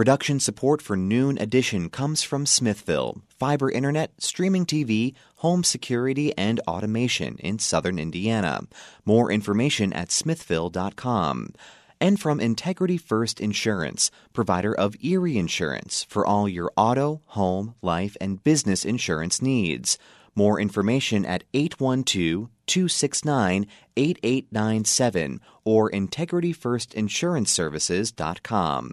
Production support for Noon Edition comes from Smithville, fiber internet, streaming TV, home security, and automation in southern Indiana. More information at smithville.com. And from Integrity First Insurance, provider of Erie Insurance for all your auto, home, life, and business insurance needs. More information at 812 269 8897 or integrityfirstinsuranceservices.com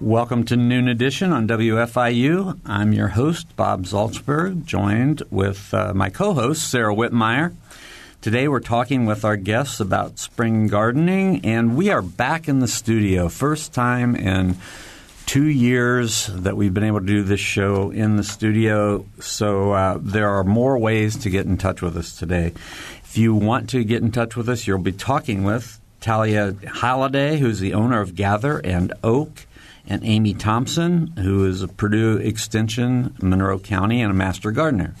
Welcome to Noon Edition on WFIU. I'm your host, Bob Zaltsberg, joined with uh, my co host, Sarah Whitmire. Today we're talking with our guests about spring gardening, and we are back in the studio. First time in two years that we've been able to do this show in the studio, so uh, there are more ways to get in touch with us today. If you want to get in touch with us, you'll be talking with Talia Halliday, who's the owner of Gather and Oak and Amy Thompson, who is a Purdue Extension, Monroe County, and a master gardener.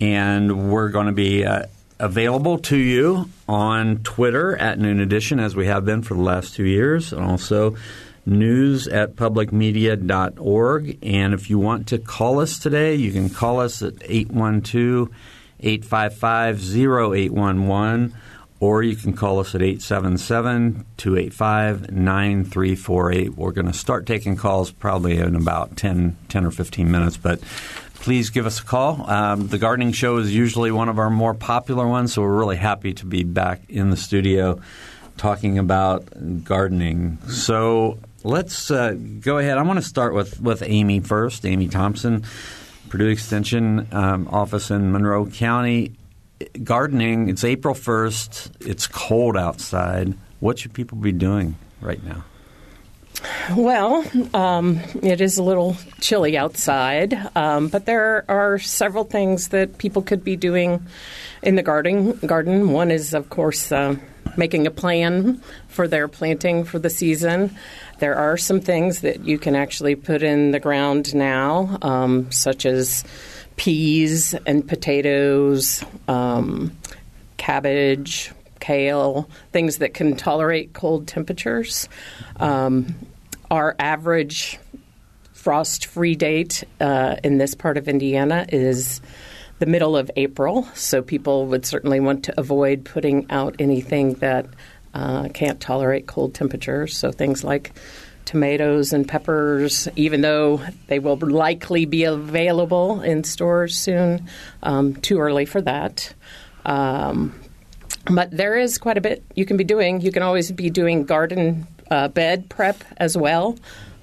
And we're going to be uh, available to you on Twitter at Noon Edition, as we have been for the last two years, and also news at publicmedia.org. And if you want to call us today, you can call us at 812 855 0811 or you can call us at 877 285 9348. We're going to start taking calls probably in about 10, 10 or 15 minutes, but please give us a call. Um, the gardening show is usually one of our more popular ones, so we're really happy to be back in the studio talking about gardening. So let's uh, go ahead. I want to start with, with Amy first, Amy Thompson, Purdue Extension um, office in Monroe County gardening, it's April 1st, it's cold outside. What should people be doing right now? Well, um, it is a little chilly outside, um, but there are several things that people could be doing in the garden. Garden one is, of course, uh, making a plan for their planting for the season. There are some things that you can actually put in the ground now, um, such as peas and potatoes, um, cabbage, kale, things that can tolerate cold temperatures. Um, our average frost free date uh, in this part of Indiana is the middle of April, so people would certainly want to avoid putting out anything that uh, can't tolerate cold temperatures. So things like tomatoes and peppers, even though they will likely be available in stores soon. Um, too early for that. Um, but there is quite a bit you can be doing. You can always be doing garden uh, bed prep as well.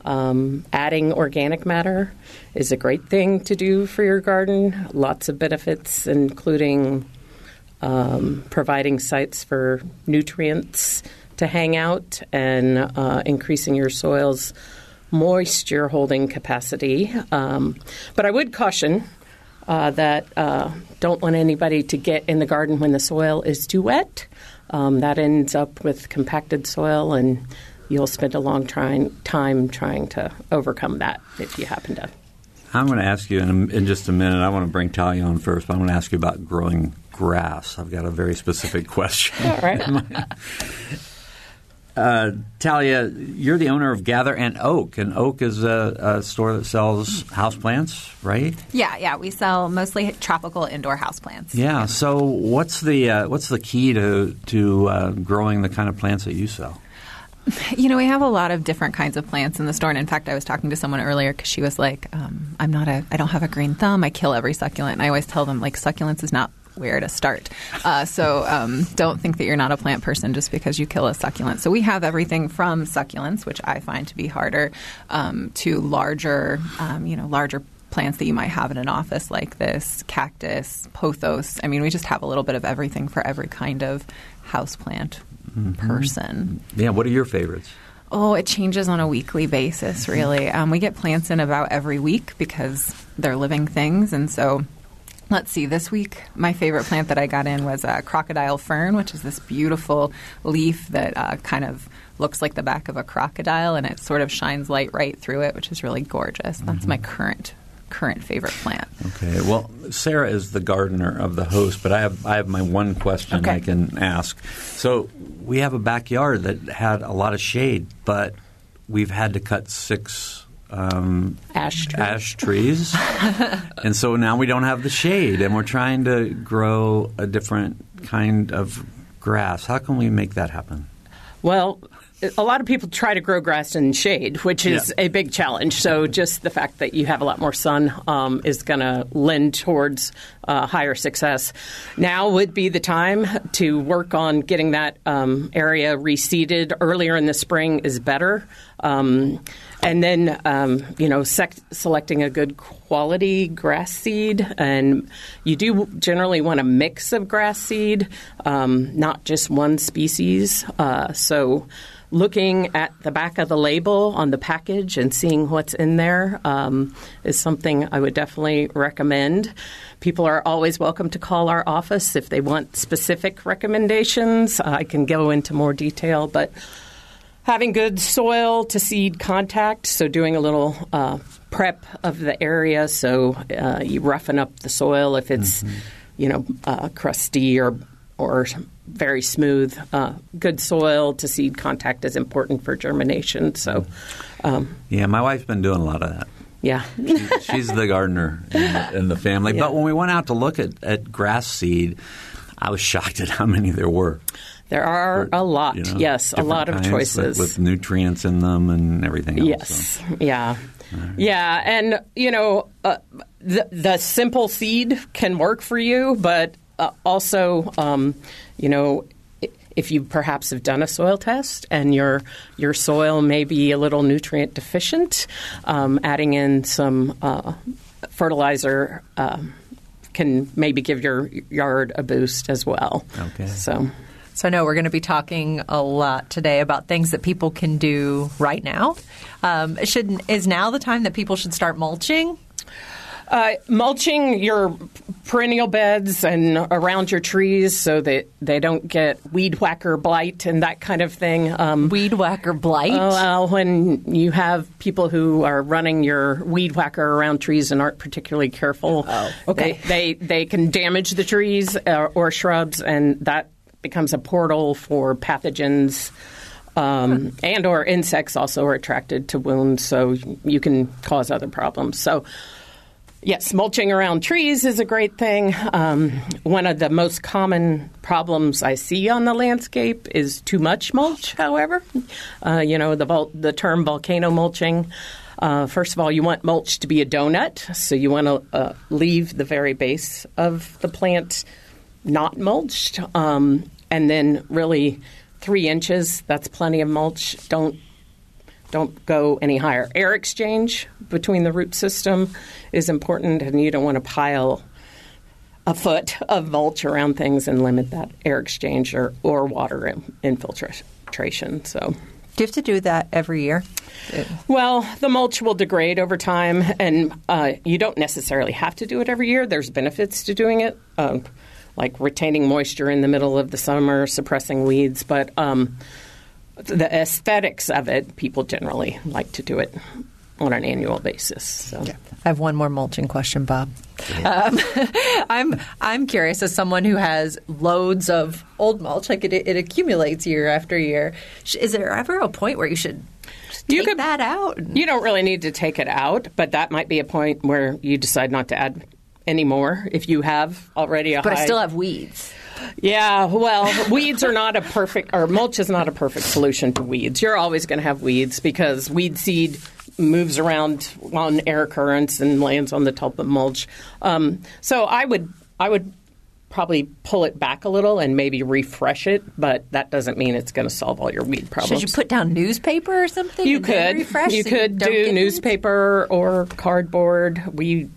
Um, adding organic matter is a great thing to do for your garden. Lots of benefits, including um, providing sites for nutrients to hang out and uh, increasing your soil's moisture holding capacity. Um, but I would caution uh, that uh, don't want anybody to get in the garden when the soil is too wet. Um, that ends up with compacted soil, and you'll spend a long trying, time trying to overcome that if you happen to. I'm going to ask you in, in just a minute. I want to bring Talia on first, but I'm going to ask you about growing grass. I've got a very specific question. All right. Uh, Talia, you're the owner of Gather and Oak, and Oak is a, a store that sells houseplants, right? Yeah, yeah. We sell mostly tropical indoor houseplants. Yeah. So, what's the uh, what's the key to to uh, growing the kind of plants that you sell? You know, we have a lot of different kinds of plants in the store. And in fact, I was talking to someone earlier because she was like, um, "I'm not a, I don't have a green thumb. I kill every succulent." And I always tell them like, succulents is not where to start. Uh, so um, don't think that you're not a plant person just because you kill a succulent. So we have everything from succulents, which I find to be harder, um, to larger, um, you know, larger plants that you might have in an office like this, cactus, pothos. I mean, we just have a little bit of everything for every kind of houseplant mm-hmm. person. Yeah, what are your favorites? Oh, it changes on a weekly basis, really. Um, we get plants in about every week because they're living things. And so, let's see, this week, my favorite plant that I got in was a crocodile fern, which is this beautiful leaf that uh, kind of looks like the back of a crocodile and it sort of shines light right through it, which is really gorgeous. That's Mm-hmm. my current current favorite plant. Okay. Well, Sarah is the gardener of the host, but I have I have my one question Okay. I can ask. So we have a backyard that had a lot of shade, but we've had to cut six um, Ash tree. ash trees, and so now we don't have the shade, and we're trying to grow a different kind of grass. How can we make that happen? Well, a lot of people try to grow grass in shade, which is Yeah. a big challenge. So, just the fact that you have a lot more sun um, is going to lend towards uh, higher success. Now would be the time to work on getting that um, area reseeded. Earlier in the spring is better. Um, and then, um, you know, sec- selecting a good quality grass seed. And you do generally want a mix of grass seed, um, not just one species. Uh, so, looking at the back of the label on the package and seeing what's in there um, is something I would definitely recommend. People are always welcome to call our office if they want specific recommendations. I can go into more detail, but having good soil to seed contact, so doing a little uh, prep of the area, so uh, you roughen up the soil if it's you know uh, crusty or or very smooth. Uh, good soil to seed contact is important for germination. So, um, Yeah, my wife's been doing a lot of that. yeah, She's the gardener in the, in the family. Yeah. But when we went out to look at, at grass seed, I was shocked at how many there were. There are a lot. You know, yes, a lot of choices. with, nutrients in them and everything else. Yes. Yeah. Yeah, and you know, uh, the the simple seed can work for you, but uh, also, um, you know. If you perhaps have done a soil test and your your soil may be a little nutrient deficient, um, adding in some uh, fertilizer um, can maybe give your yard a boost as well. Okay. So, So, no, we're going to be talking a lot today about things that people can do right now. Um, should is now the time that people should start mulching? Uh, mulching your perennial beds and around your trees so that they don't get weed whacker blight and that kind of thing. Um, Weed whacker blight. Oh, well, when you have people who are running your weed whacker around trees and aren't particularly careful, Oh, okay. they, they, they can damage the trees uh, or shrubs, and that becomes a portal for pathogens. Um, and or insects also are attracted to wounds, so you can cause other problems. So, Yes, mulching around trees is a great thing. Um, one of the most common problems I see on the landscape is too much mulch. However, uh, you know the vol- the term volcano mulching. Uh, first of all, you want mulch to be a donut, so you want to uh, leave the very base of the plant not mulched, um, and then really three inches. That's plenty of mulch. Don't don't go any higher. Air exchange between the root system is important, and you don't want to pile a foot of mulch around things and limit that air exchange or, or water infiltration. So. do you have to do that every year? Well, the mulch will degrade over time, and uh, you don't necessarily have to do it every year. There's benefits to doing it, um, like retaining moisture in the middle of the summer, suppressing weeds. But um, the aesthetics of it, people generally like to do it on an annual basis. So. I have one more mulching question, Bob. Um, I'm I'm curious as someone who has loads of old mulch, like it, it accumulates year after year. Is there ever a point where you should just You take could- that out? You don't really need to take it out, but that might be a point where you decide not to add any more if you have already a but high. I still have weeds. Yeah, well, weeds are not a perfect, or mulch is not a perfect solution to weeds. You're always going to have weeds because weed seed moves around on air currents and lands on the top of mulch. Um, so I would, I would probably pull it back a little and maybe refresh it, but that doesn't mean it's going to solve all your weed problems. Should you put down newspaper or something? You could. refresh you so could don't do newspaper or cardboard. We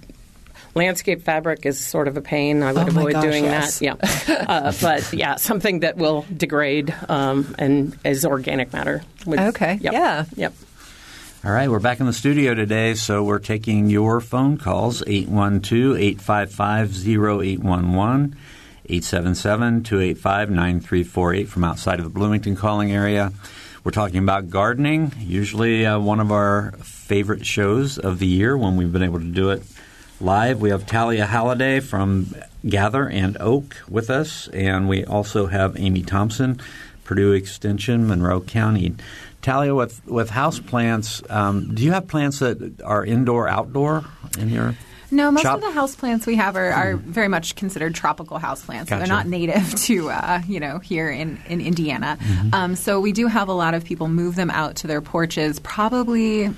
landscape fabric is sort of a pain. I would Oh avoid gosh, doing yes. that. Yeah, uh, but yeah, something that will degrade um, and is organic matter. Would- Okay, Yep. yeah. Yep. All right, we're back in the studio today, so we're taking your phone calls 812 855 0811, 877 285 9348 from outside of the Bloomington calling area. We're talking about gardening, usually uh, one of our favorite shows of the year when we've been able to do it live. We have Talia Halliday from Gather and Oak with us, and we also have Amy Thompson, Purdue Extension, Monroe County. Talia, with with house plants, um, do you have plants that are indoor, outdoor in your? No, most shop? of the house plants we have are, are very much considered tropical house plants. So they're not native to uh, you know here in in Indiana. Mm-hmm. Um, so we do have a lot of people move them out to their porches. Probably,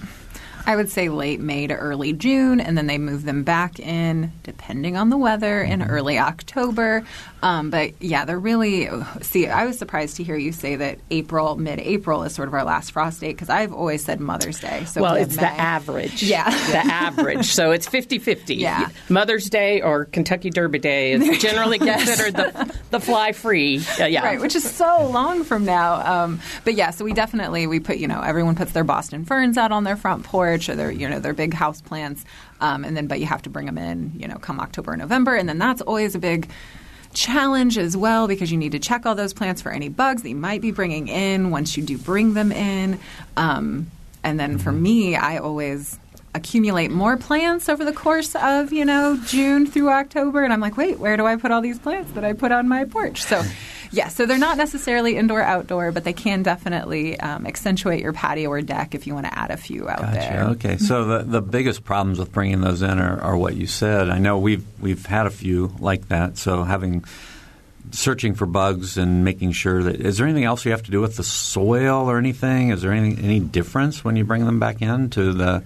I would say late May to early June, and then they move them back in depending on the weather in Mm-hmm. early October. Um, but yeah, they're really. See, I was surprised to hear you say that April, mid-April is sort of our last frost date because I've always said Mother's Day. So well, it's the average. Yeah. the average. So it's 50-50. Yeah. Mother's Day or Kentucky Derby Day is generally considered the, the fly-free. Uh, yeah. Right, which is so long from now. Um, but yeah, so we definitely we put you know everyone puts their Boston ferns out on their front porch or their you know their big house plants, um, and then but you have to bring them in you know come October or November, and then that's always a big challenge as well because you need to check all those plants for any bugs that you might be bringing in once you do bring them in. Um, and then for me, I always accumulate more plants over the course of you know June through October, and I'm like, wait, where do I put all these plants that I put on my porch? So. Yeah, so they're not necessarily indoor outdoor, but they can definitely um, accentuate your patio or deck if you want to add a few out Gotcha. there. Okay, so the the biggest problems with bringing those in are, are what you said. I know we've we've had a few like that. So having searching for bugs and making sure that is there anything else you have to do with the soil or anything? Is there any any difference when you bring them back into the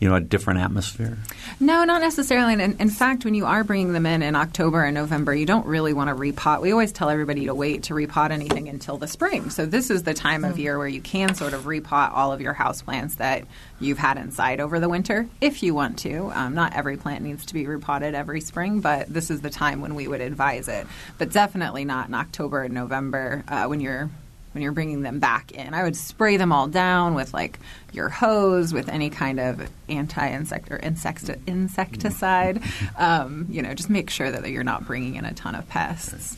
you know a different atmosphere? No, not necessarily. And in, in fact, when you are bringing them in in October and November, you don't really want to repot. We always tell everybody to wait to repot anything until the spring. So this is the time of year where you can sort of repot all of your houseplants that you've had inside over the winter, if you want to. Um, not every plant needs to be repotted every spring, but this is the time when we would advise it. But definitely not in October and November uh, when you're when you're bringing them back in. I would spray them all down with like your hose, with any kind of anti-insect or insect insecticide. Um, you know, just make sure that you're not bringing in a ton of pests.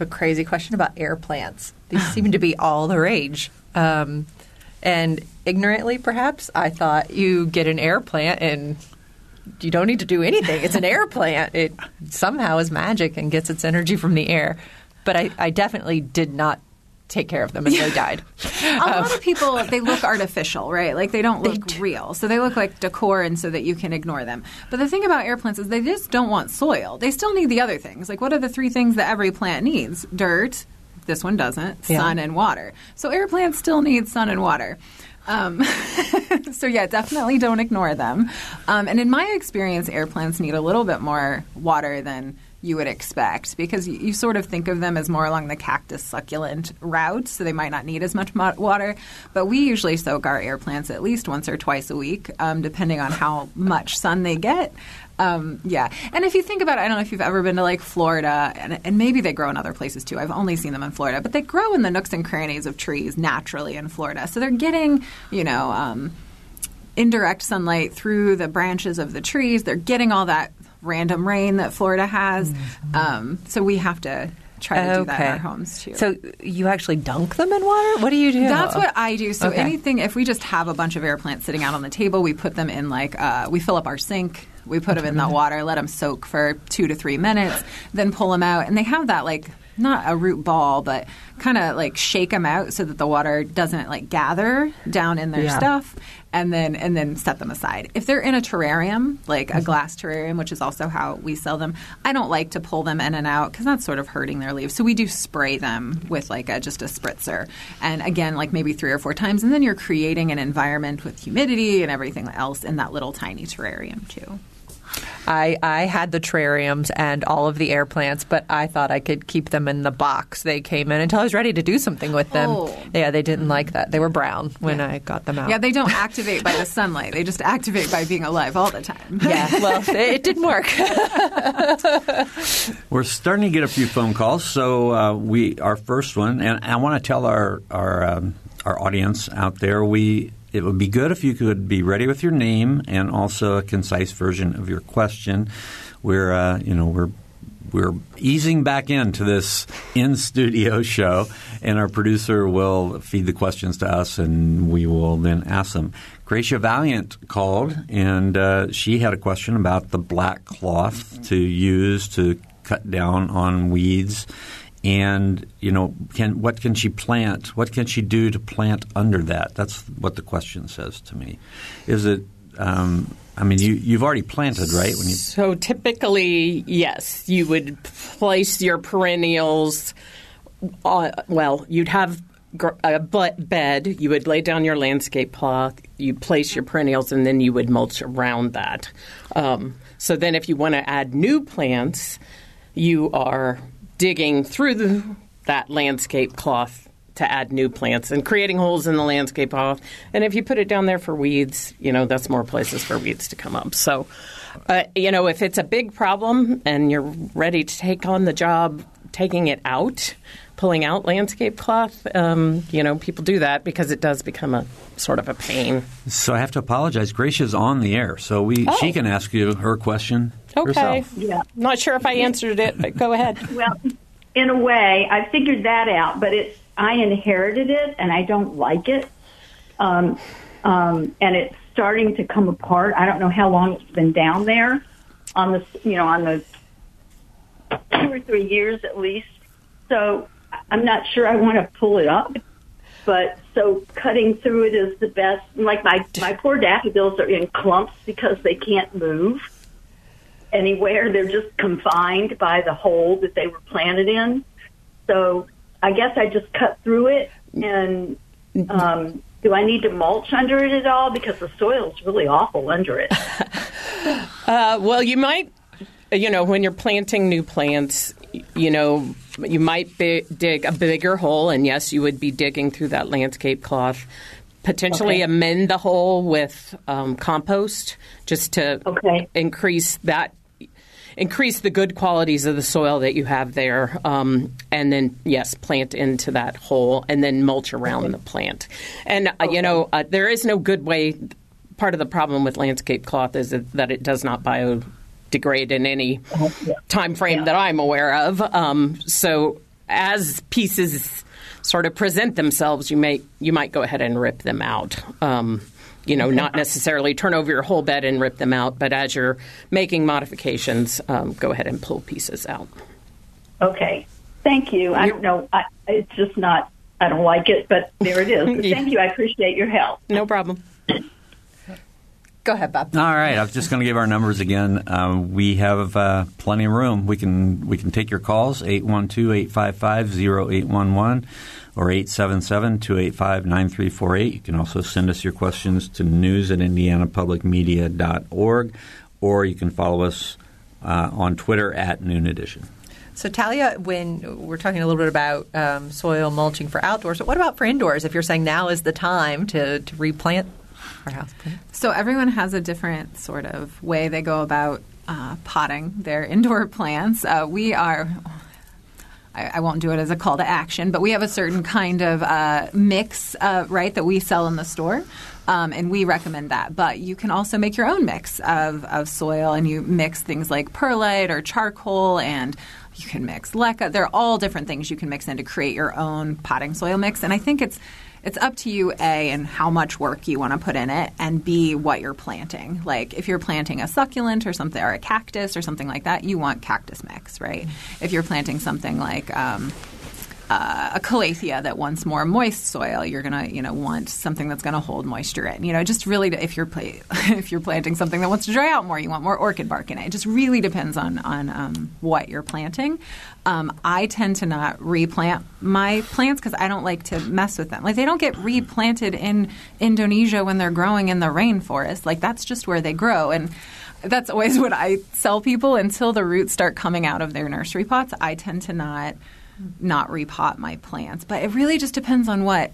a crazy question about air plants. These seem to be all the rage. Um, and ignorantly, perhaps, I thought you get an air plant and you don't need to do anything. It's an air plant. It somehow is magic and gets its energy from the air. But I, I definitely did not take care of them and they died. A lot of people they look artificial, right? Like they don't look real, so they look like decor, and so that you can ignore them. But the thing about air plants is they just don't want soil. They still need the other things. Like what are the three things that every plant needs? Dirt. This one doesn't. Yeah. Sun and water. So air plants still need sun and water. Um, so yeah, definitely don't ignore them. Um, and in my experience, air plants need a little bit more water than you would expect because you, sort of think of them as more along the cactus succulent route, so they might not need as much water. But we usually soak our air plants at least once or twice a week, um, depending on how much sun they get. Um, yeah, and if you think about it, I don't know if you've ever been to like Florida, and, and maybe they grow in other places too. I've only seen them in Florida, but they grow in the nooks and crannies of trees naturally in Florida. So they're getting, you know, um, indirect sunlight through the branches of the trees. They're getting all that random rain that Florida has. Um, so we have to try to do that in our homes too. So you actually dunk them in water? What do you do? That's what I do. So Okay. anything, if we just have a bunch of air plants sitting out on the table, we put them in like uh, we fill up our sink. We put them in the water, let them soak for two to three minutes, then pull them out, and they have that like not a root ball, but kind of like shake them out so that the water doesn't like gather down in their Yeah. stuff, and then and then set them aside. If they're in a terrarium, like a mm-hmm. glass terrarium, which is also how we sell them, I don't like to pull them in and out because that's sort of hurting their leaves. So we do spray them with like a, just a spritzer, and again, like maybe three or four times, and then you're creating an environment with humidity and everything else in that little tiny terrarium too. I, I had the terrariums and all of the air plants, but I thought I could keep them in the box they came in until I was ready to do something with them. Oh. Yeah, they didn't like that. They were brown when I got them out. Yeah, they don't activate by the sunlight. They just activate by being alive all the time. yeah, well, it, it didn't work. We're starting to get a few phone calls. So uh, we our first one, and I want to tell our our um, our audience out there, we it would be good if you could be ready with your name and also a concise version of your question. We're uh, you know we're we're easing back into this in studio show, and our producer will feed the questions to us, and we will then ask them. Gracia Valiant called, and uh, she had a question about the black cloth to use to cut down on weeds. And you know, can what can she plant? What can she do to plant under that? That's what the question says to me. Is it? Um, I mean, you, you've already planted, right? When you So typically, yes, you would place your perennials. Uh, well, you'd have a bed. You would lay down your landscape cloth. You place your perennials, and then you would mulch around that. Um, so then, if you want to add new plants, you are digging through the, that landscape cloth to add new plants and creating holes in the landscape cloth. And if you put it down there for weeds, you know, that's more places for weeds to come up. So, uh, you know, if it's a big problem and you're ready to take on the job, taking it out, pulling out landscape cloth, um, you know, people do that because it does become a sort of a pain. So I have to apologize. Gracia's on the air, so we Oh. she can ask you her question Okay. herself. Yeah. Not sure if I answered it, but go ahead. Well, in a way, I figured that out, but it's I inherited it and I don't like it. Um, um, and it's starting to come apart. I don't know how long it's been down there on the you know on the two or three years at least. So I'm not sure I want to pull it up. But so cutting through it is the best. Like my my poor daffodils are in clumps because they can't move anywhere. They're just confined by the hole that they were planted in. So I guess I just cut through it. And um, do I need to mulch under it at all? Because the soil's really awful under it. Uh, well, you might, you know, when you're planting new plants, you know, you might bi- dig a bigger hole, and yes, you would be digging through that landscape cloth. Potentially Okay. amend the hole with um, compost just to Okay. increase that. Increase the good qualities of the soil that you have there, um, and then yes, plant into that hole, and then mulch around the plant. And uh, you know, uh, there is no good way part of the problem with landscape cloth is that, that it does not biodegrade in any time frame that I'm aware of. Um, so as pieces sort of present themselves, you may you might go ahead and rip them out. Um, you know, not necessarily turn over your whole bed and rip them out, but as you're making modifications, um, go ahead and pull pieces out. Okay. Thank you. I don't know. I, it's just not, I don't like it, but there it is. But Yeah. Thank you. I appreciate your help. No problem. Go ahead, Bob. All right, I was just going to give our numbers again. Um, we have uh, plenty of room. We can we can take your calls 812-855-0811 or 877-285-9348. You can also send us your questions to news at indianapublicmedia.org or you can follow us uh, on Twitter at Noon Edition. So, Talia, when we're talking a little bit about um, soil mulching for outdoors, but what about for indoors? If you're saying now is the time to, to replant our house plant? So everyone has a different sort of way they go about uh, potting their indoor plants. Uh, we are. I, won't do it as a call to action, but we have a certain kind of uh, mix, uh, right, that we sell in the store. Um, and we recommend that. But you can also make your own mix of, of soil, and you mix things like perlite or charcoal, and you can mix leca. They're all different things you can mix in to create your own potting soil mix. And I think it's it's up to you a and how much work you want to put in it and b what you're planting. Like if you're planting a succulent or something or a cactus or something like that you want cactus mix right? If you're planting something like um, uh, a calathea that wants more moist soil, you're gonna you know want something that's gonna hold moisture in. You know, just really to, if you're pla- if you're planting something that wants to dry out more, you want more orchid bark in it. It just really depends on on um, what you're planting. Um, I tend to not replant my plants because I don't like to mess with them. Like they don't get replanted in Indonesia when they're growing in the rainforest. Like that's just where they grow and that's always what I tell people. Until the roots start coming out of their nursery pots, I tend to not not repot my plants. But it really just depends on what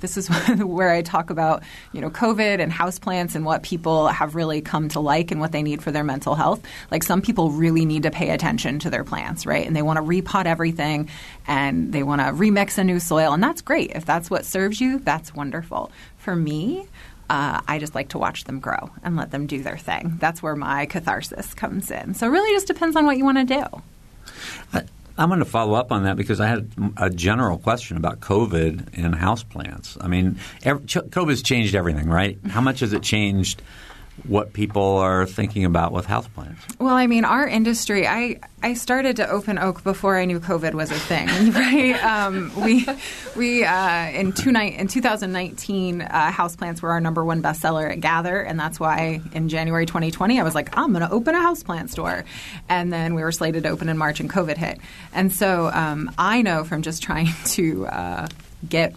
this is where I talk about, you know, COVID and houseplants and what people have really come to like and what they need for their mental health. Like some people really need to pay attention to their plants, right? And they want to repot everything and they want to remix a new soil. And that's great. If that's what serves you, that's wonderful. For me, uh, I just like to watch them grow and let them do their thing. That's where my catharsis comes in. So it really just depends on what you want to do. I'm going to follow up on that because I had a general question about COVID and houseplants. I mean, every, COVID's changed everything, right? How much has it changed what people are thinking about with houseplants? Well, I mean, our industry, I, I started to open oak before I knew COVID was a thing, right? Um, we we uh, in, two ni- in 2019, uh, houseplants were our number one bestseller at Gather, and that's why in January 2020, I was like, I'm going to open a houseplant store. And then we were slated to open in March, and COVID hit. And so um, I know from just trying to uh, get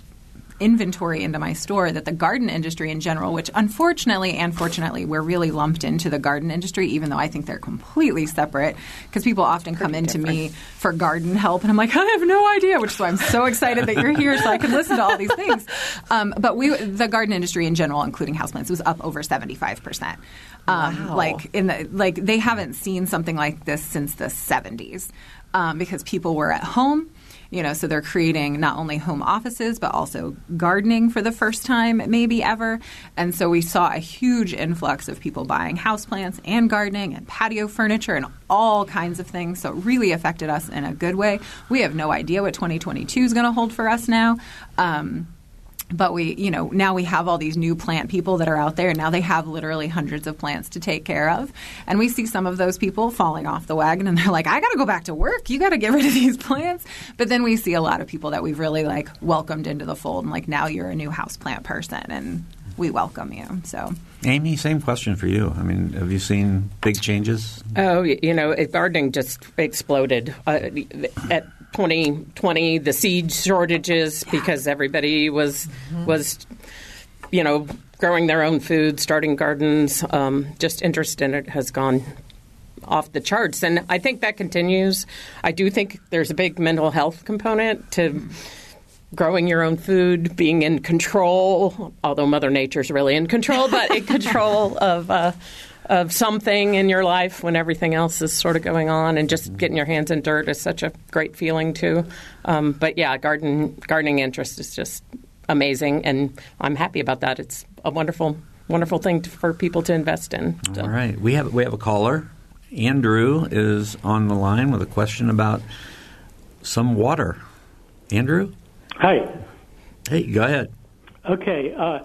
inventory into my store that the garden industry in general, which unfortunately and fortunately we're really lumped into the garden industry, even though I think they're completely separate, because people often come into me for garden help, and I'm like, I have no idea, which is why I'm so excited that you're here so I can listen to all these things. Um, but we, the garden industry in general, including houseplants, was up over 75 percent. Um, wow. Like in the like they haven't seen something like this since the 70s um, because people were at home you know, so they're creating not only home offices but also gardening for the first time maybe ever. And so we saw a huge influx of people buying houseplants and gardening and patio furniture and all kinds of things. So it really affected us in a good way. We have no idea what 2022 is going to hold for us now. Um, but we you know now we have all these new plant people that are out there and now they have literally hundreds of plants to take care of. And we see some of those people falling off the wagon and they're like i got to go back to work. You got to get rid of these plants. But then we see a lot of people that we've really like welcomed into the fold and like now you're a new house plant person and we welcome you. So amy same question for you. I mean have you seen big changes? Oh you know gardening just exploded. Uh, at 2020, the seed shortages because everybody was mm-hmm. was you know growing their own food, starting gardens. Um, just interest in it has gone off the charts, and I think that continues. I do think there's a big mental health component to. Growing your own food, being in control, although Mother Nature's really in control, but in control of uh, of something in your life when everything else is sort of going on, and just getting your hands in dirt is such a great feeling too. Um, but yeah, garden gardening interest is just amazing, and I'm happy about that. It's a wonderful wonderful thing to, for people to invest in. So. All right, we have we have a caller. Andrew is on the line with a question about some water. Andrew. Hi. Hey, go ahead. Okay. Uh,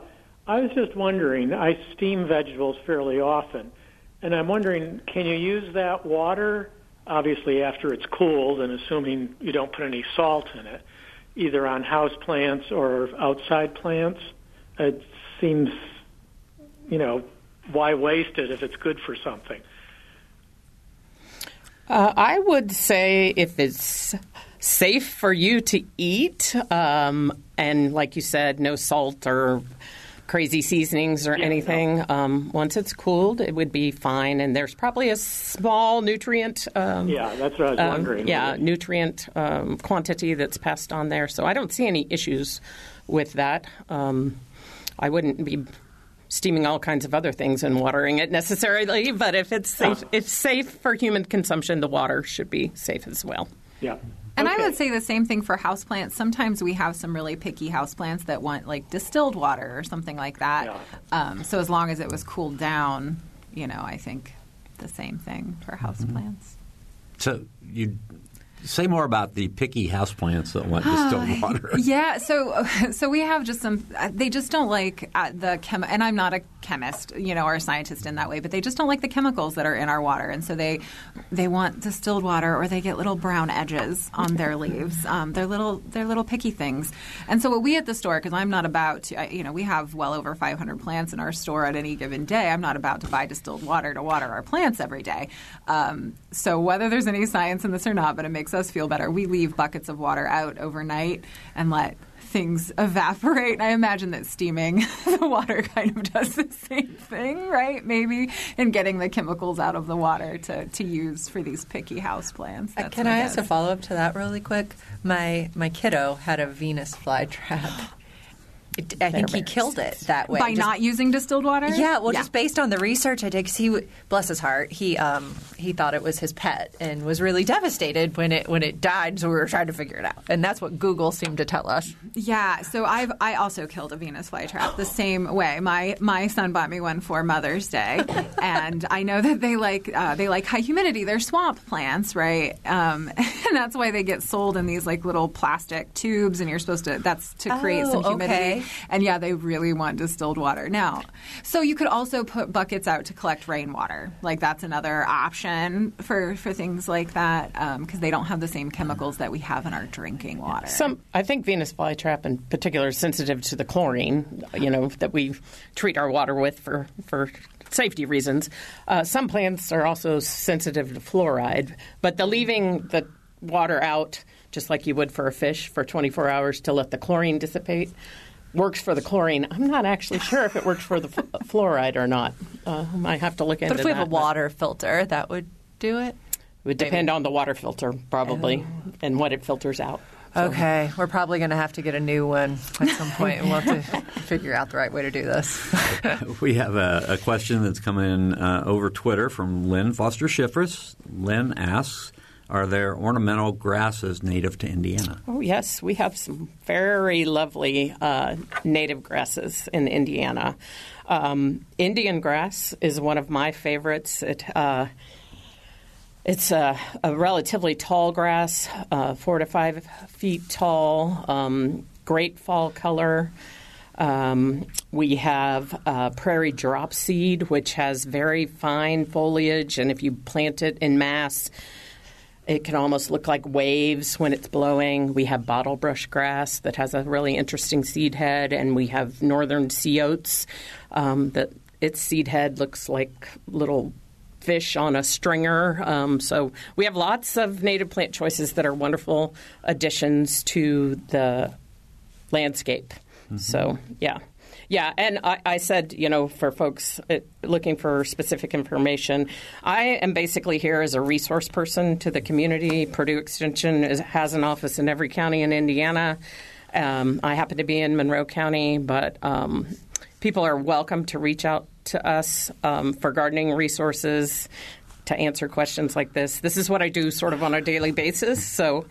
I was just wondering, I steam vegetables fairly often, and I'm wondering, can you use that water, obviously after it's cooled and assuming you don't put any salt in it, either on house plants or outside plants? It seems, you know, why waste it if it's good for something? Uh, I would say if it's safe for you to eat, um, and like you said, no salt or crazy seasonings or yeah, anything. No. Um, once it's cooled, it would be fine. And there's probably a small nutrient. Um, yeah, that's what I was um, wondering. Yeah, nutrient um, quantity that's passed on there. So I don't see any issues with that. Um, I wouldn't be steaming all kinds of other things and watering it necessarily, but if it's safe, if safe for human consumption, the water should be safe as well. Yeah. And okay. I would say the same thing for houseplants. Sometimes we have some really picky houseplants that want like distilled water or something like that. Yeah. Um, so as long as it was cooled down, you know, I think the same thing for houseplants. Mm-hmm. So you Say more about the picky houseplants that want distilled water. yeah, so so we have just some. They just don't like uh, the chem. And I'm not a chemist, you know, or a scientist in that way, but they just don't like the chemicals that are in our water, and so they they want distilled water, or they get little brown edges on their leaves. Um, they're little they're little picky things. And so what we at the store, because I'm not about to, you know, we have well over 500 plants in our store at any given day. I'm not about to buy distilled water to water our plants every day. Um, so whether there's any science in this or not, but it makes us feel better. We leave buckets of water out overnight and let things evaporate. I imagine that steaming the water kind of does the same thing, right? Maybe in getting the chemicals out of the water to, to use for these picky house plants. Uh, Can I ask a follow up to that really quick? My my kiddo had a Venus flytrap. It, I think he killed it that way by just, not using distilled water. Yeah, well, just based on the research I did, because he, bless his heart, he um, he thought it was his pet and was really devastated when it when it died. So we were trying to figure it out, and that's what Google seemed to tell us. Yeah, so I've I also killed a Venus flytrap the same way. My my son bought me one for Mother's Day, and I know that they like uh, they like high humidity. They're swamp plants, right? Um, and that's why they get sold in these like little plastic tubes, and you're supposed to that's to create Oh, some humidity. okay. And yeah, they really want distilled water now. So you could also put buckets out to collect rainwater. Like that's another option for for things like that because they don't have the same chemicals that we have in our drinking water. Some, I think Venus flytrap in particular is sensitive to the chlorine, you know, that we treat our water with for, for safety reasons. Uh, some plants are also sensitive to fluoride, but the leaving the water out, just like you would for a fish, for 24 hours to let the chlorine dissipate, works for the chlorine. I'm not actually sure if it works for the f- fluoride or not. Uh, I might have to look into that. But if we have that, a water filter, that would do it. It would depend on the water filter, probably, and what it filters out. So- Okay, we're probably going to have to get a new one at some point, and we'll have to figure out the right way to do this. We have a, a question that's come in uh, over Twitter from Lynn Foster Schiffers. Lynn asks, are there ornamental grasses native to Indiana? Oh, yes, we have some very lovely uh, native grasses in Indiana. Um, Indian grass is one of my favorites. It, uh, it's a, a relatively tall grass, uh, four to five feet tall, um, great fall color. Um, we have uh, prairie drop seed, which has very fine foliage, and if you plant it in mass, it can almost look like waves when it's blowing. We have bottlebrush grass that has a really interesting seed head, and we have northern sea oats um, that its seed head looks like little fish on a stringer. Um, so we have lots of native plant choices that are wonderful additions to the landscape. So yeah. Yeah, and I, I said, you know, for folks uh, looking for specific information, I am basically here as a resource person to the community. Purdue Extension is, has an office in every county in Indiana. Um, I happen to be in Monroe County, but um, people are welcome to reach out to us um, for gardening resources to answer questions like this. This is what I do sort of on a daily basis. So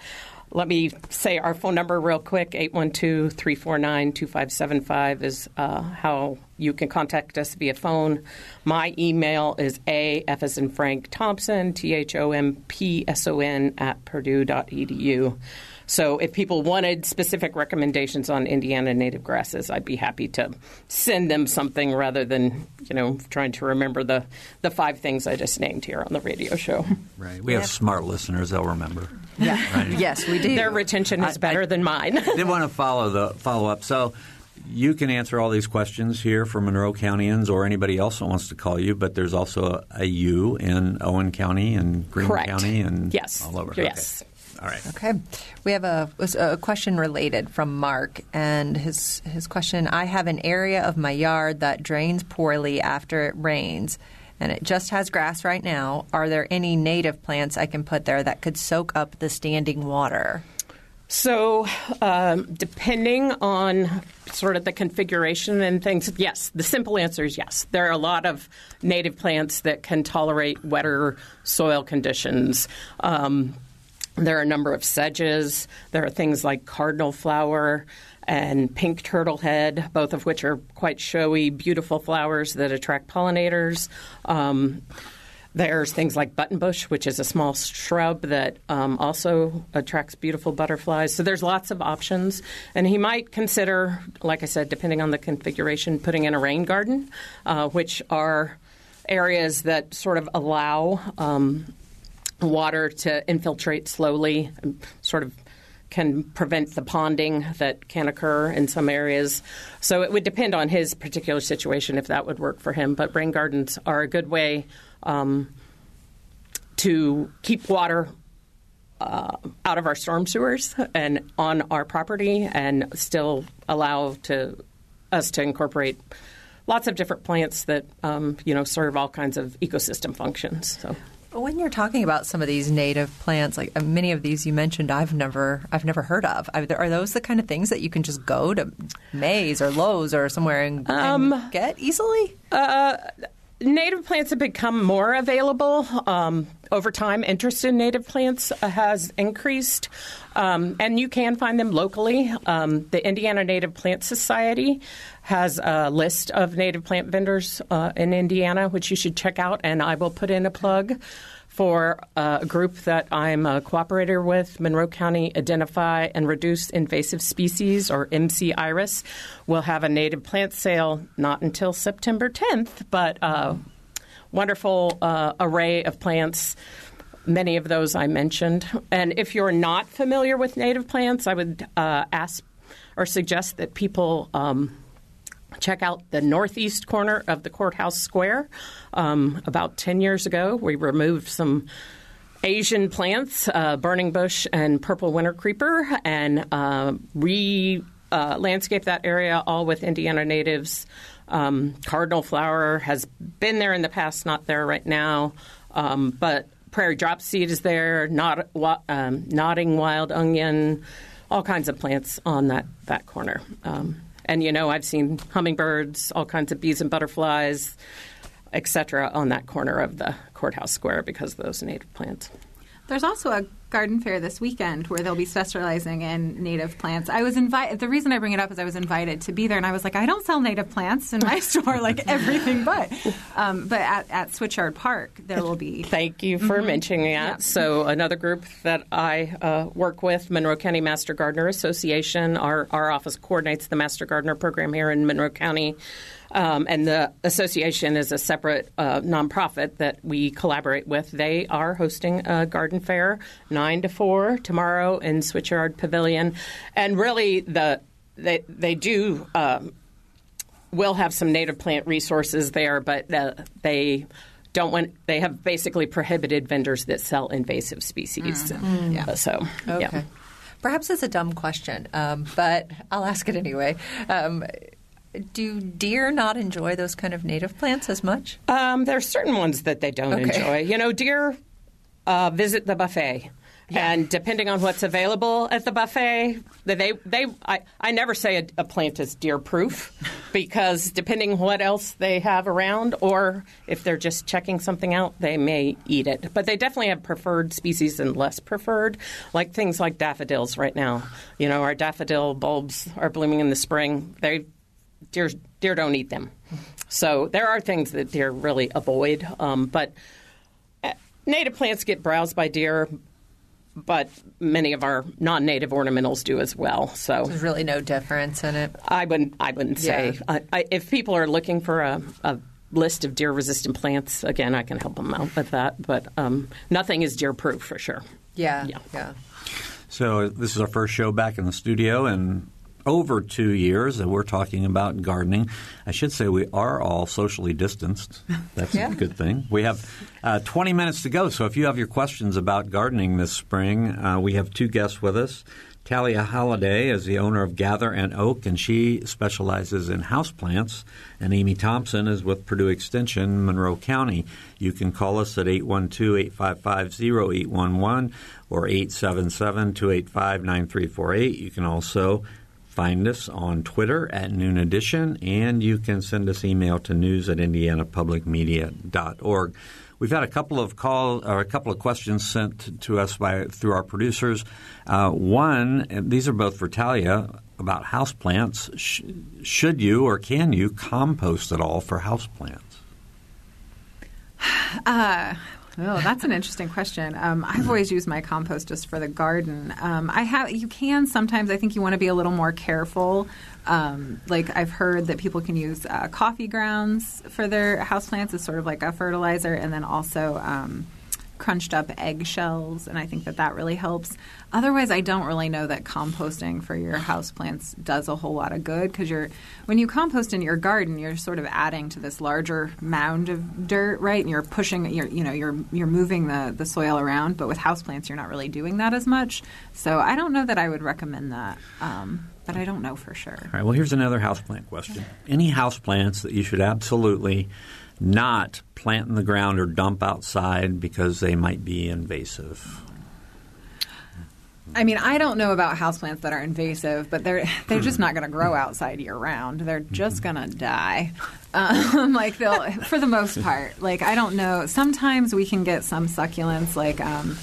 let me say our phone number real quick 812 349 2575 is uh, how you can contact us via phone. My email is a f as in Frank Thompson, T H O M P S O N, at purdue.edu. So if people wanted specific recommendations on Indiana native grasses, I'd be happy to send them something rather than, you know, trying to remember the, the five things I just named here on the radio show. Right. We have smart listeners; they'll remember. Yeah. Right. Yes, we do. Their retention is I- better I- than mine. did want to follow the follow up. So you can answer all these questions here for Monroe Countyans or anybody else that wants to call you. But there's also a, a U in Owen County and Greene Correct. County and Yes. all over. Yes. Okay. All right. Okay, we have a, a question related from Mark, and his his question: I have an area of my yard that drains poorly after it rains, and it just has grass right now. Are there any native plants I can put there that could soak up the standing water? So, um, depending on sort of the configuration and things, yes, the simple answer is yes. There are a lot of native plants that can tolerate wetter soil conditions. Um, there are a number of sedges. There are things like cardinal flower and pink turtle head, both of which are quite showy, beautiful flowers that attract pollinators. Um, there's things like buttonbush, which is a small shrub that um, also attracts beautiful butterflies. So there's lots of options. And he might consider, like I said, depending on the configuration, putting in a rain garden, uh, which are areas that sort of allow um, water to infiltrate slowly, sort of can prevent the ponding that can occur in some areas. So it would depend on his particular situation if that would work for him. But rain gardens are a good way um, to keep water uh, out of our storm sewers and on our property, and still allow to us to incorporate lots of different plants that um, you know serve all kinds of ecosystem functions. So. When you're talking about some of these native plants, like uh, many of these you mentioned, I've never, I've never heard of. Are, there, are those the kind of things that you can just go to Mays or Lowe's or somewhere and, Um, and get easily? native plants have become more available um, over time. Interest in native plants uh, has increased, um, and you can find them locally. Um, the Indiana Native Plant Society has a list of native plant vendors uh, in Indiana, which you should check out, and I will put in a plug. For uh, a group that I'm a cooperator with, Monroe County Identify and Reduce Invasive Species, or MC Iris, will have a native plant sale not until September 10th, but uh, wonderful uh, array of plants. Many of those I mentioned. And if you're not familiar with native plants, I would uh, ask or suggest that people um, check out the northeast corner of the courthouse square. Um, about 10 years ago, we removed some Asian plants, uh, burning bush and purple winter creeper, and uh, re uh, landscape that area all with Indiana natives. Um, cardinal flower has been there in the past, not there right now, um, but prairie drop seed is there, um, nodding wild onion, all kinds of plants on that, that corner. Um, and you know, I've seen hummingbirds, all kinds of bees and butterflies, etc., on that corner of the courthouse square because of those native plants. There's also a garden fair this weekend where they'll be specializing in native plants. I was invited. The reason I bring it up is I was invited to be there, and I was like, I don't sell native plants in my store, like everything but. Um, but at, at Switchyard Park, there will be. Thank you for mentioning that. Yeah. So, another group that I uh, work with, Monroe County Master Gardener Association, our, our office coordinates the Master Gardener program here in Monroe County. Um, and the association is a separate uh, nonprofit that we collaborate with. They are hosting a garden fair, nine to four tomorrow in Switchyard Pavilion, and really the they they do um, will have some native plant resources there, but uh, they don't want. They have basically prohibited vendors that sell invasive species. Uh, So, Okay. yeah. Perhaps it's a dumb question, um, but I'll ask it anyway. Um, do deer not enjoy those kind of native plants as much? Um, are certain ones that they don't Okay. enjoy. You know, deer uh, visit the buffet. And depending on what's available at the buffet, they they I, I never say a, a plant is deer proof because depending what else they have around or if they're just checking something out, they may eat it. But they definitely have preferred species and less preferred, like things like daffodils right now. You know, our daffodil bulbs are blooming in the spring. They deer deer don't eat them. So there are things that deer really avoid, um, but uh, native plants get browsed by deer, but many of our non-native ornamentals do as well. So There's really no difference in it. I wouldn't I wouldn't say Yeah. I, I, if people are looking for a, a list of deer-resistant plants, again I can help them out with that. But um, nothing is deer-proof for sure. Yeah, Yeah. yeah. So this is our first show back in the studio in over two years, and we're talking about gardening. I should say we are all socially distanced. That's Yeah. a good thing. We have uh, 20 minutes to go, so if you have your questions about gardening this spring, uh, we have two guests with us. Talia Holliday is the owner of Gather and Oak, and she specializes in houseplants. And Amy Thompson is with Purdue Extension, Monroe County. You can call us at 812-855-0811 or 877-285-9348. You can also find us on Twitter at Noon Edition, and you can send us email to news at indianapublicmedia.org. We've had a couple of call or a couple of questions sent to us by through our producers. Uh, one, these are both for Talia about houseplants. Sh- should you or can you compost at all for houseplants? Uh, oh, that's an interesting question. Um, I've always used my compost just for the garden. Um, I have. You can sometimes. I think you want to be a little more careful. Um, like I've heard that people can use uh, coffee grounds for their houseplants as sort of like a fertilizer, and then also. Um, crunched up eggshells, and I think that that really helps. Otherwise, I don't really know that composting for your houseplants does a whole lot of good because you're when you compost in your garden, you're sort of adding to this larger mound of dirt, right? And you're pushing, you're you know, you're you're moving the the soil around. But with houseplants, you're not really doing that as much. So I don't know that I would recommend that. Um, but I don't know for sure. All right. Well, here's another houseplant question. Any houseplants that you should absolutely not plant in the ground or dump outside because they might be invasive? I mean, I don't know about houseplants that are invasive, but they're they're just not going to grow outside year round. They're just going to die. Um, like they'll, for the most part. Like I don't know. Sometimes we can get some succulents, like um,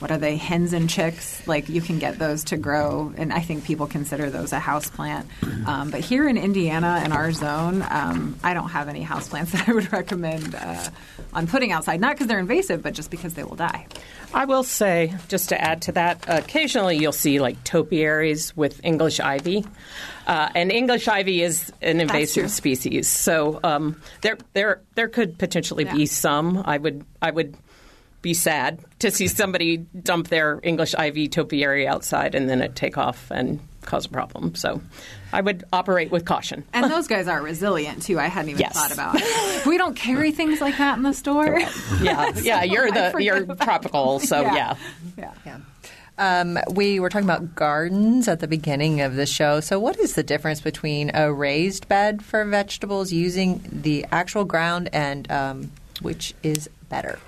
what are they, hens and chicks? Like you can get those to grow, and I think people consider those a house plant. Um, but here in Indiana, in our zone, um, I don't have any house plants that I would recommend uh, on putting outside. Not because they're invasive, but just because they will die. I will say, just to add to that, occasionally you'll see like topiaries with English ivy, uh, and English ivy is an invasive species. So um, there, there, there could potentially Yeah. be some. I would, I would be sad to see somebody dump their English ivy topiary outside and then it take off and cause a problem. So I would operate with caution. And those guys are resilient too. I hadn't even Yes. thought about. it. we don't carry things like that in the store. Yeah, yeah, you're the you're about tropical, so Yeah. yeah. yeah. Yeah. Um, we were talking about gardens at the beginning of the show. So, what is the difference between a raised bed for vegetables using the actual ground and um, which is better?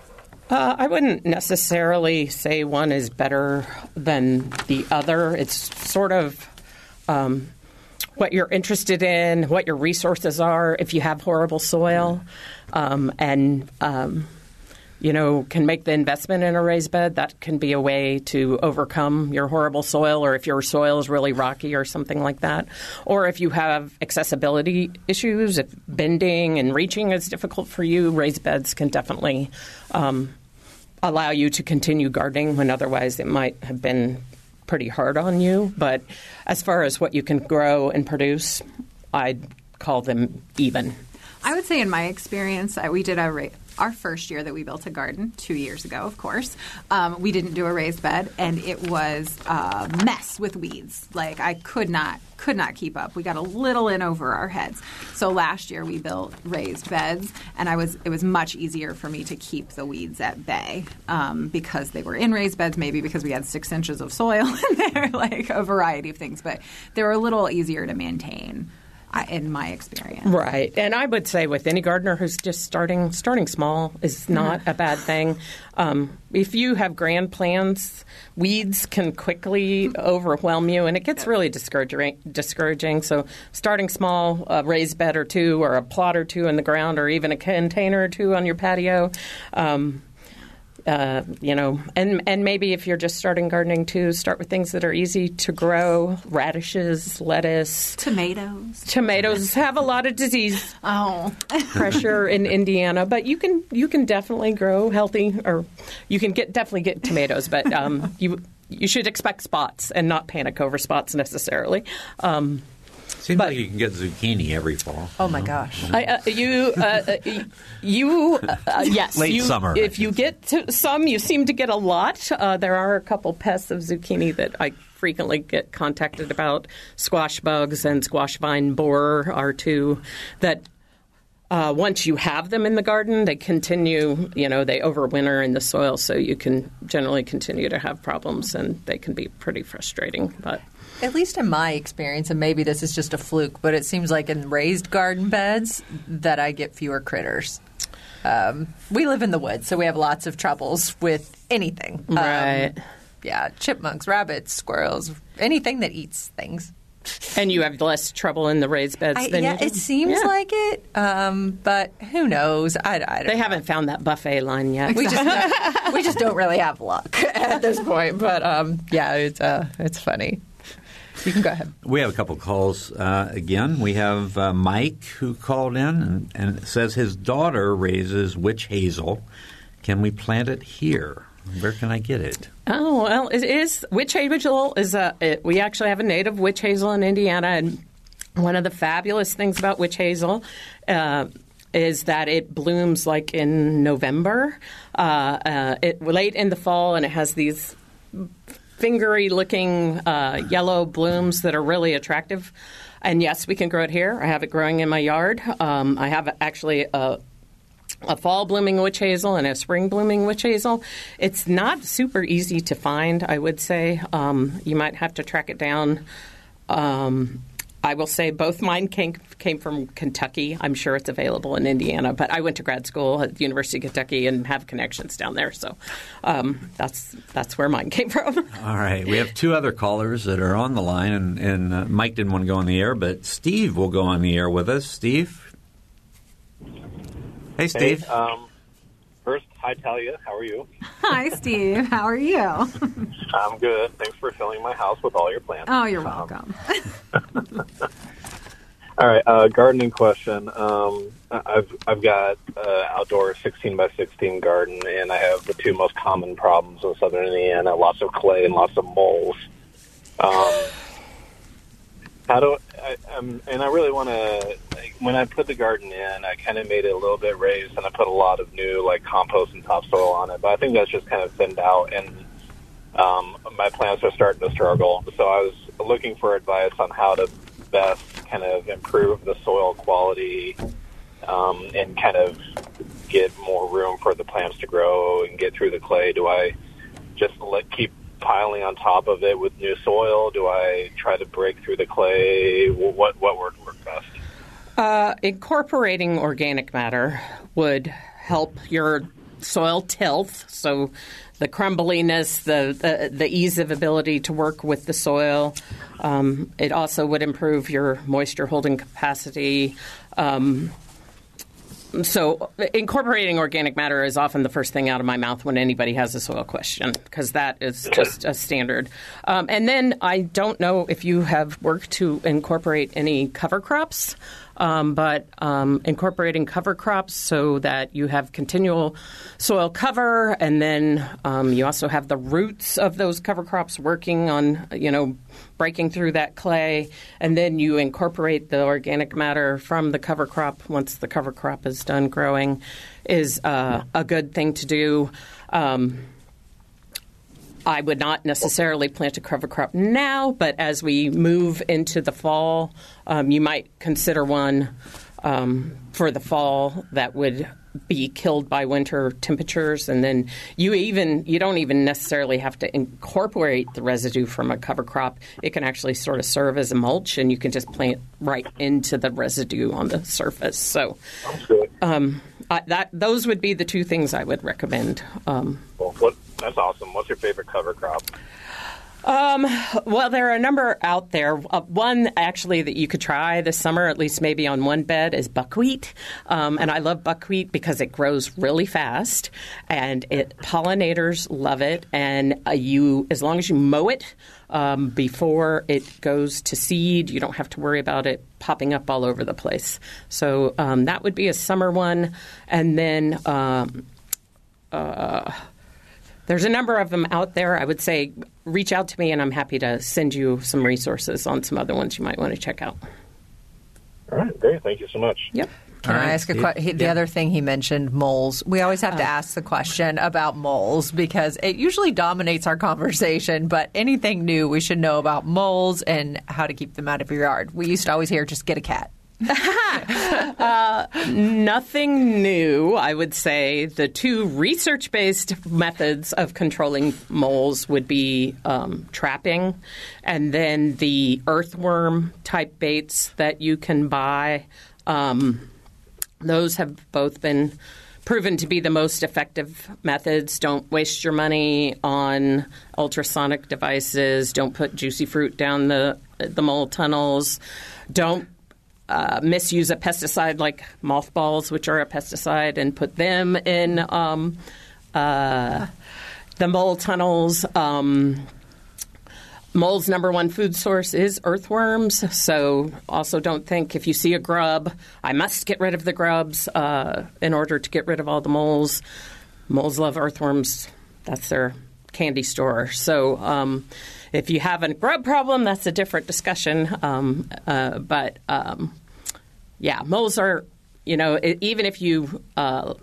Uh, I wouldn't necessarily say one is better than the other. It's sort of um, what you're interested in, what your resources are. If you have horrible soil, um, and um, you know, can make the investment in a raised bed, that can be a way to overcome your horrible soil, or if your soil is really rocky or something like that. Or if you have accessibility issues, if bending and reaching is difficult for you, raised beds can definitely um, allow you to continue gardening when otherwise it might have been pretty hard on you. But as far as what you can grow and produce, I'd call them even. I would say, in my experience, we did a our first year that we built a garden two years ago. Of course, um, we didn't do a raised bed, and it was a mess with weeds. Like I could not could not keep up. We got a little in over our heads. So last year we built raised beds, and I was it was much easier for me to keep the weeds at bay um, because they were in raised beds. Maybe because we had six inches of soil in there, like a variety of things. But they were a little easier to maintain. In my experience, Right, and I would say with any gardener who's just starting, starting small is not a bad thing. Um, if you have grand plans, weeds can quickly overwhelm you, and it gets really discouraging. Discouraging. So, starting small, a raised bed or two, or a plot or two in the ground, or even a container or two on your patio. Um, uh, you know, and and maybe if you're just starting gardening too, start with things that are easy to grow: radishes, lettuce, tomatoes. tomatoes have a lot of disease Oh, pressure in Indiana, but you can you can definitely grow healthy, or you can get definitely get tomatoes, but um, you you should expect spots and not panic over spots necessarily. Um, Seems But- like you can get zucchini every fall. Oh my gosh. I, uh, you, uh, uh, you, uh, uh, yes. Late you, summer, If you get to some, you seem to get a lot. Uh, there are a couple pests of zucchini that I frequently get contacted about. Squash bugs and squash vine borer are two that. Uh, once you have them in the garden, they continue, you know, they overwinter in the soil, so you can generally continue to have problems, and they can be pretty frustrating. But At least in my experience, and maybe this is just a fluke, but it seems like in raised garden beds that I get fewer critters. Um, we live in the woods, so we have lots of troubles with anything. Um, Right. yeah, chipmunks, rabbits, squirrels, anything that eats things. and you have less trouble in the raised beds I, than yeah, you do? it seems Yeah. like it, um, but who knows? I, I don't They know. haven't found that buffet line yet. We just we just don't really have luck at this point. But um, yeah, it's uh, it's funny. You can go ahead. We have a couple calls uh, again. We have uh, Mike who called in and, and says his daughter raises witch hazel. Can we plant it here? Where can I get it? Oh well, it is witch hazel is a. It, we actually have a native witch hazel in Indiana, and one of the fabulous things about witch hazel. Uh, is that it blooms like in November, uh, uh, it, late in the fall, and it has these fingery looking uh, yellow blooms that are really attractive. And yes, we can grow it here. I have it growing in my yard. Um, I have actually a a fall blooming witch hazel and a spring blooming witch hazel. It's not super easy to find, I would say. Um, you might have to track it down. Um, I will say both mine came, came from Kentucky. I'm sure it's available in Indiana, but I went to grad school at the University of Kentucky and have connections down there, so um, that's that's where mine came from. All right, we have two other callers that are on the line, and, and uh, Mike didn't want to go on the air, but Steve will go on the air with us. Steve, hey, Steve. Hey, um, first, hi Talia, how are you? Hi, Steve. How are you? I'm good. Thanks for filling my house with all your plants. Oh, you're welcome. All right, uh, gardening question. Um, I've I've got uh, outdoor 16 by 16 garden, and I have the two most common problems in southern Indiana: lots of clay and lots of moles. Um, how do I? Um, and I really want to. When I put the garden in, I kind of made it a little bit raised, and I put a lot of new like compost and topsoil on it. But I think that's just kind of thinned out, and um, my plants are starting to struggle. So I was looking for advice on how to best kind of improve the soil quality um, and kind of get more room for the plants to grow and get through the clay? Do I just let keep piling on top of it with new soil? Do I try to break through the clay? What what would work best? Uh, incorporating organic matter would help your soil tilth. So the crumbliness, the, the, the ease of ability to work with the soil. Um, it also would improve your moisture holding capacity. Um, so incorporating organic matter is often the first thing out of my mouth when anybody has a soil question because that is just a standard. Um, and then I don't know if you have worked to incorporate any cover crops. Um, but um, incorporating cover crops so that you have continual soil cover, and then um, you also have the roots of those cover crops working on, you know, breaking through that clay, and then you incorporate the organic matter from the cover crop once the cover crop is done growing, is uh, a good thing to do. Um, I would not necessarily plant a cover crop now, but as we move into the fall, um, you might consider one um, for the fall that would be killed by winter temperatures. And then you even you don't even necessarily have to incorporate the residue from a cover crop. It can actually sort of serve as a mulch and you can just plant right into the residue on the surface. So um, I, that those would be the two things I would recommend um, that's awesome. What's your favorite cover crop? Um, well, there are a number out there. Uh, one actually that you could try this summer, at least maybe on one bed, is buckwheat. Um, and I love buckwheat because it grows really fast, and it pollinators love it. And uh, you, as long as you mow it um, before it goes to seed, you don't have to worry about it popping up all over the place. So um, that would be a summer one, and then. Um, uh, there's a number of them out there. I would say reach out to me, and I'm happy to send you some resources on some other ones you might want to check out. All right, great. Thank you so much. Yep. Can right. I ask a question? The other thing he mentioned, moles. We always have to uh, ask the question about moles because it usually dominates our conversation. But anything new, we should know about moles and how to keep them out of your yard. We used to always hear, just get a cat. uh, nothing new, I would say. The two research based methods of controlling moles would be um, trapping and then the earthworm type baits that you can buy. Um, those have both been proven to be the most effective methods. Don't waste your money on ultrasonic devices. Don't put juicy fruit down the the mole tunnels. Don't uh, misuse a pesticide like mothballs, which are a pesticide, and put them in um, uh, the mole tunnels. Um, mole's number one food source is earthworms, so also don't think if you see a grub, I must get rid of the grubs uh, in order to get rid of all the moles. Moles love earthworms. That's their candy store. So um, if you have a grub problem, that's a different discussion. Um, uh, but um, yeah, moles are you know, even if you uh,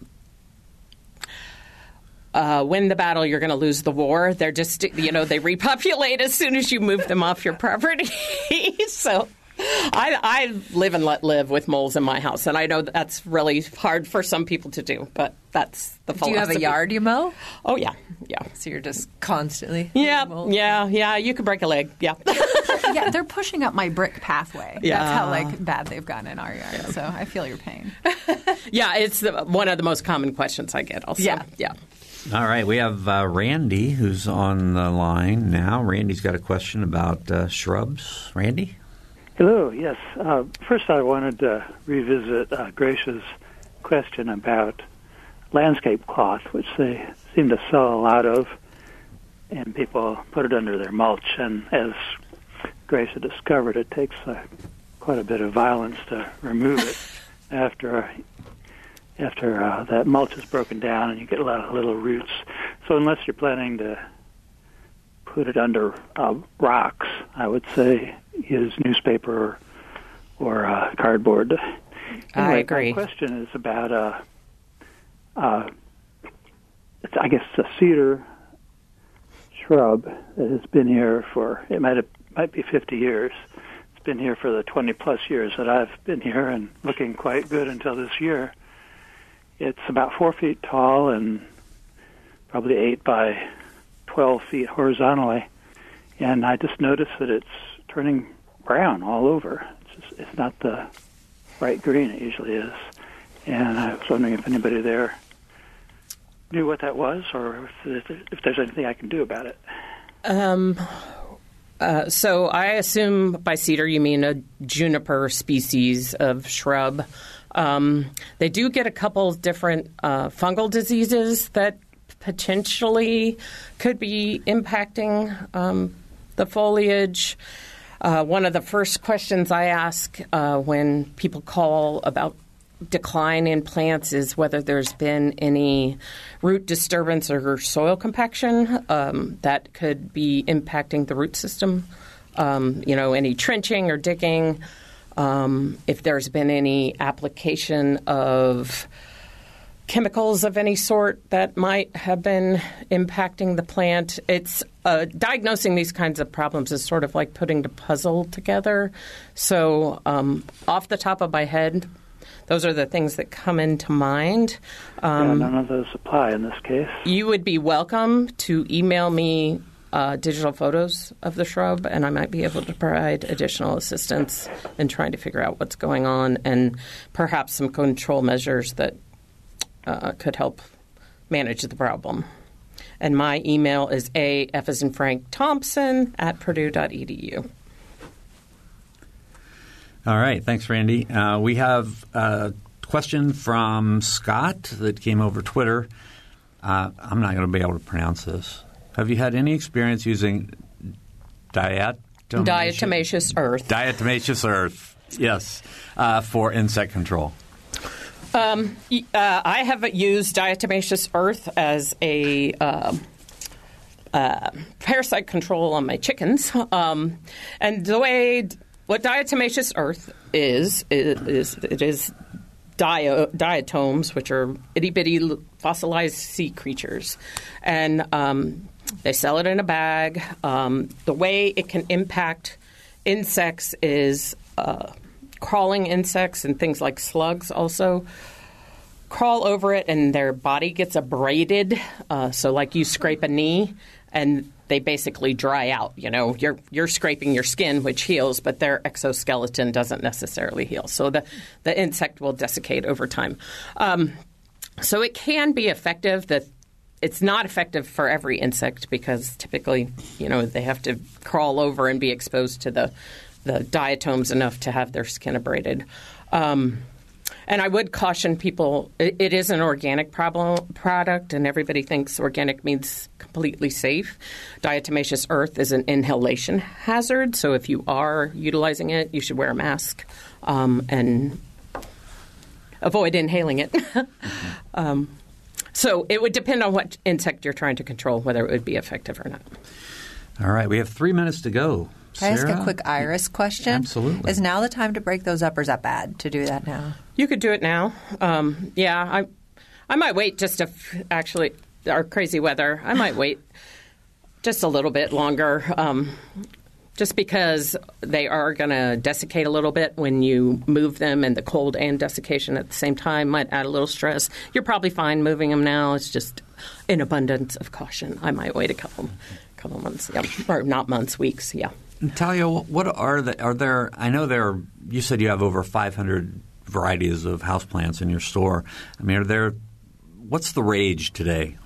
uh, win the battle, you're going to lose the war. They're just, you know, they repopulate as soon as you move them off your property. so I, I live and let live with moles in my house, and I know that's really hard for some people to do, but that's the Do philosophy. you have a yard you mow? Oh yeah, yeah, So you're just constantly. yeah, mold? yeah, yeah. You could break a leg. Yeah. yeah, they're pushing up my brick pathway. Yeah. That's how like bad they've gotten in our yard. So I feel your pain. Yeah, it's the, one of the most common questions I get. Also, Yeah. yeah. All right, we have uh, Randy who's on the line now. Randy's got a question about uh, shrubs. Randy? Hello. Yes. Uh, first, I wanted to revisit uh, Gracia's question about landscape cloth, which they seem to sell a lot of, and people put it under their mulch. And as Gracia discovered, it takes uh, quite a bit of violence to remove it after after uh, that mulch is broken down, and you get a lot of little roots. So, unless you're planning to put it under uh, rocks, I would say use newspaper or, uh, cardboard. I Anyway, agree. My question is about uh, uh, it's, I guess a cedar shrub that has been here for it might have, might be 50 years. It's been here for the 20 plus years that I've been here and looking quite good until this year. It's about four feet tall and probably eight by 12 feet horizontally. And I just noticed that it's turning brown all over. It's, just, it's not the bright green it usually is. And I was wondering if anybody there knew what that was or if, if there's anything I can do about it. Um, uh, so I assume by cedar you mean a juniper species of shrub. Um, they do get a couple different uh, fungal diseases that potentially could be impacting um, the foliage. Uh, one of the first questions I ask uh, when people call about decline in plants is whether there's been any root disturbance or soil compaction um, that could be impacting the root system. Um, you know, any trenching or digging. Um, if there's been any application of chemicals of any sort that might have been impacting the plant. It's uh, diagnosing these kinds of problems is sort of like putting the puzzle together. So, um, off the top of my head, those are the things that come into mind. yeah, Um, none of those apply in this case. you would be welcome to email me uh, digital photos of the shrub, and I might be able to provide additional assistance in trying to figure out what's going on and perhaps some control measures that uh, could help manage the problem. And my email is a f as in Frank Thompson at purdue.edu. All right, thanks, Randy. Uh, we have a question from Scott that came over Twitter. Uh, I'm not going to be able to pronounce this. Have you had any experience using diatomation? Diatomaceous earth. Diatomaceous earth, yes, uh, for insect control. Um, uh, I have used diatomaceous earth as a um uh, parasite control on my chickens. Um, and the way what diatomaceous earth is is, it is dio, diatoms, which are itty bitty fossilized sea creatures, and um, they sell it in a bag. Um, the way it can impact insects is uh, crawling insects and things like slugs also crawl over it and their body gets abraded. Uh, so, like you scrape a knee and they basically dry out. You know, you're you're scraping your skin, which heals, but their exoskeleton doesn't necessarily heal. So the the insect will desiccate over time. Um, so it can be effective. That it's not effective for every insect because typically, you know, they have to crawl over and be exposed to the the diatoms enough to have their skin abraded. Um, and I would caution people: it, it is an organic problem product, and everybody thinks organic means completely safe. Diatomaceous earth is an inhalation hazard, so if you are utilizing it, you should wear a mask um, and avoid inhaling it. um, so it would depend on what insect you're trying to control, whether it would be effective or not. All right, we have three minutes to go. Can I ask a quick Iris question? Absolutely. Is now the time to break those up, or is that bad to do that now? You could do it now. Um, yeah, I, I might wait just a f- actually our crazy weather. I might wait just a little bit longer, um, just because they are going to desiccate a little bit when you move them, and the cold and desiccation at the same time might add a little stress. You're probably fine moving them now. It's just an abundance of caution. I might wait a couple couple months, yeah, or not months, weeks, yeah. Talia, what are the are there? I know there. Are, you said you have over 500 varieties of houseplants in your store. I mean, are there? What's the rage today?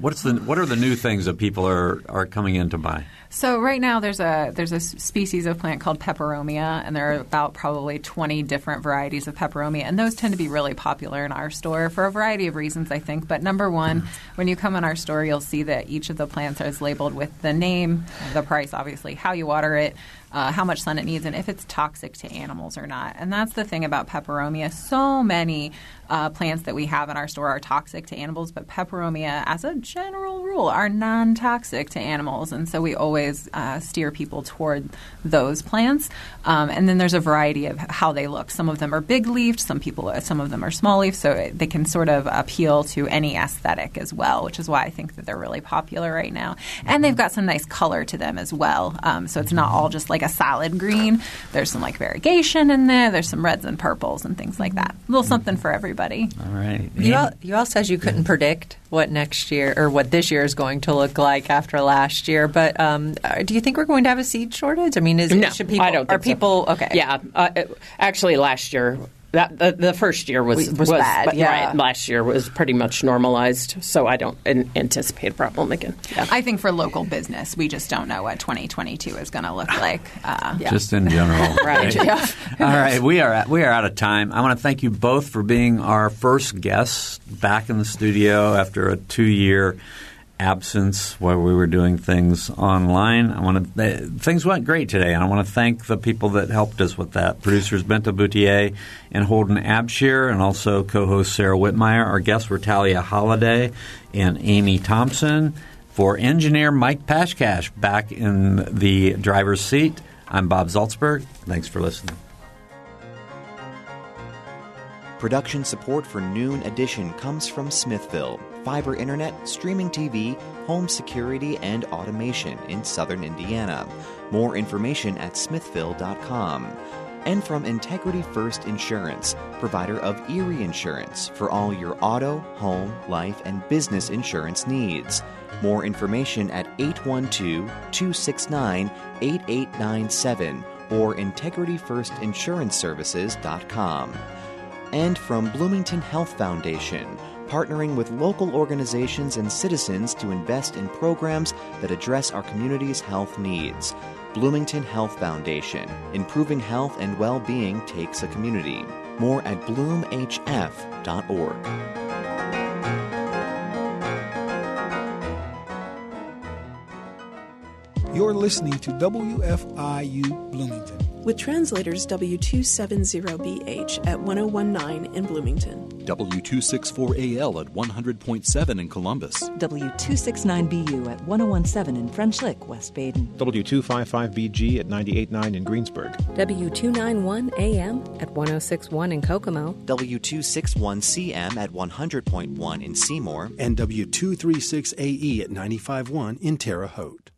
What's the what are the new things that people are are coming in to buy? So right now there's a there's a species of plant called peperomia, and there are about probably 20 different varieties of peperomia, and those tend to be really popular in our store for a variety of reasons, I think. But number one, when you come in our store, you'll see that each of the plants is labeled with the name, the price, obviously, how you water it, uh, how much sun it needs, and if it's toxic to animals or not. And that's the thing about peperomia. So many uh, plants that we have in our store are toxic to animals, but peperomia, as a general rule, are non-toxic to animals, and so we always uh, steer people toward those plants. Um, and then there's a variety of how they look. Some of them are big leafed, some people, some of them are small leaf, so they can sort of appeal to any aesthetic as well, which is why I think that they're really popular right now. And they've got some nice color to them as well, um, so it's not all just like a solid green. There's some like variegation in there. There's some reds and purples and things like that. A little something for everybody. All right. You all, you all said you couldn't predict what next year or what this year is going to look like after last year, but um, uh, do you think we're going to have a seed shortage? I mean, is No, should people I don't are think so. people okay? Yeah, uh, it- actually, last year. That, the, the first year was Was bad, but- yeah. Right, last year was pretty much normalized, so I don't an- anticipate a problem again. Yeah. I think for local business, we just don't know what 2022 is going to look like. Uh, Just in general, Right. Yeah. All right, we are at, we are out of time. I want to thank you both for being our first guests back in the studio after a two year absence while we were doing things online. I want to uh, things went great today, and I want to thank the people that helped us with that. Producers Bente Bouthier and Holden Abshire, and also co-host Sarah Whitmire. Our guests were Talia Holiday and Amy Thompson. For engineer Mike Pashkash back in the driver's seat, I'm Bob Zaltsberg. Thanks for listening. Production support for Noon Edition comes from Smithville, fiber internet, streaming TV, home security, and automation in southern Indiana. More information at smithville.com. And from Integrity First Insurance, provider of Erie Insurance for all your auto, home, life, and business insurance needs. More information at 812 269 8897 or integrityfirstinsuranceservices.com and from Bloomington Health Foundation, partnering with local organizations and citizens to invest in programs that address our community's health needs. Bloomington Health Foundation, improving health and well being takes a community. More at bloomhf.org. You're listening to WFIU Bloomington. with translators W270BH at 1019 in Bloomington. W264AL at 100.7 in Columbus. W269BU at 1017 in French Lick, West Baden. W255BG at 98.9 in Greensburg. W291AM at 1061 in Kokomo. W261CM at 100.1 in Seymour. And W236AE at 95.1 in Terre Haute.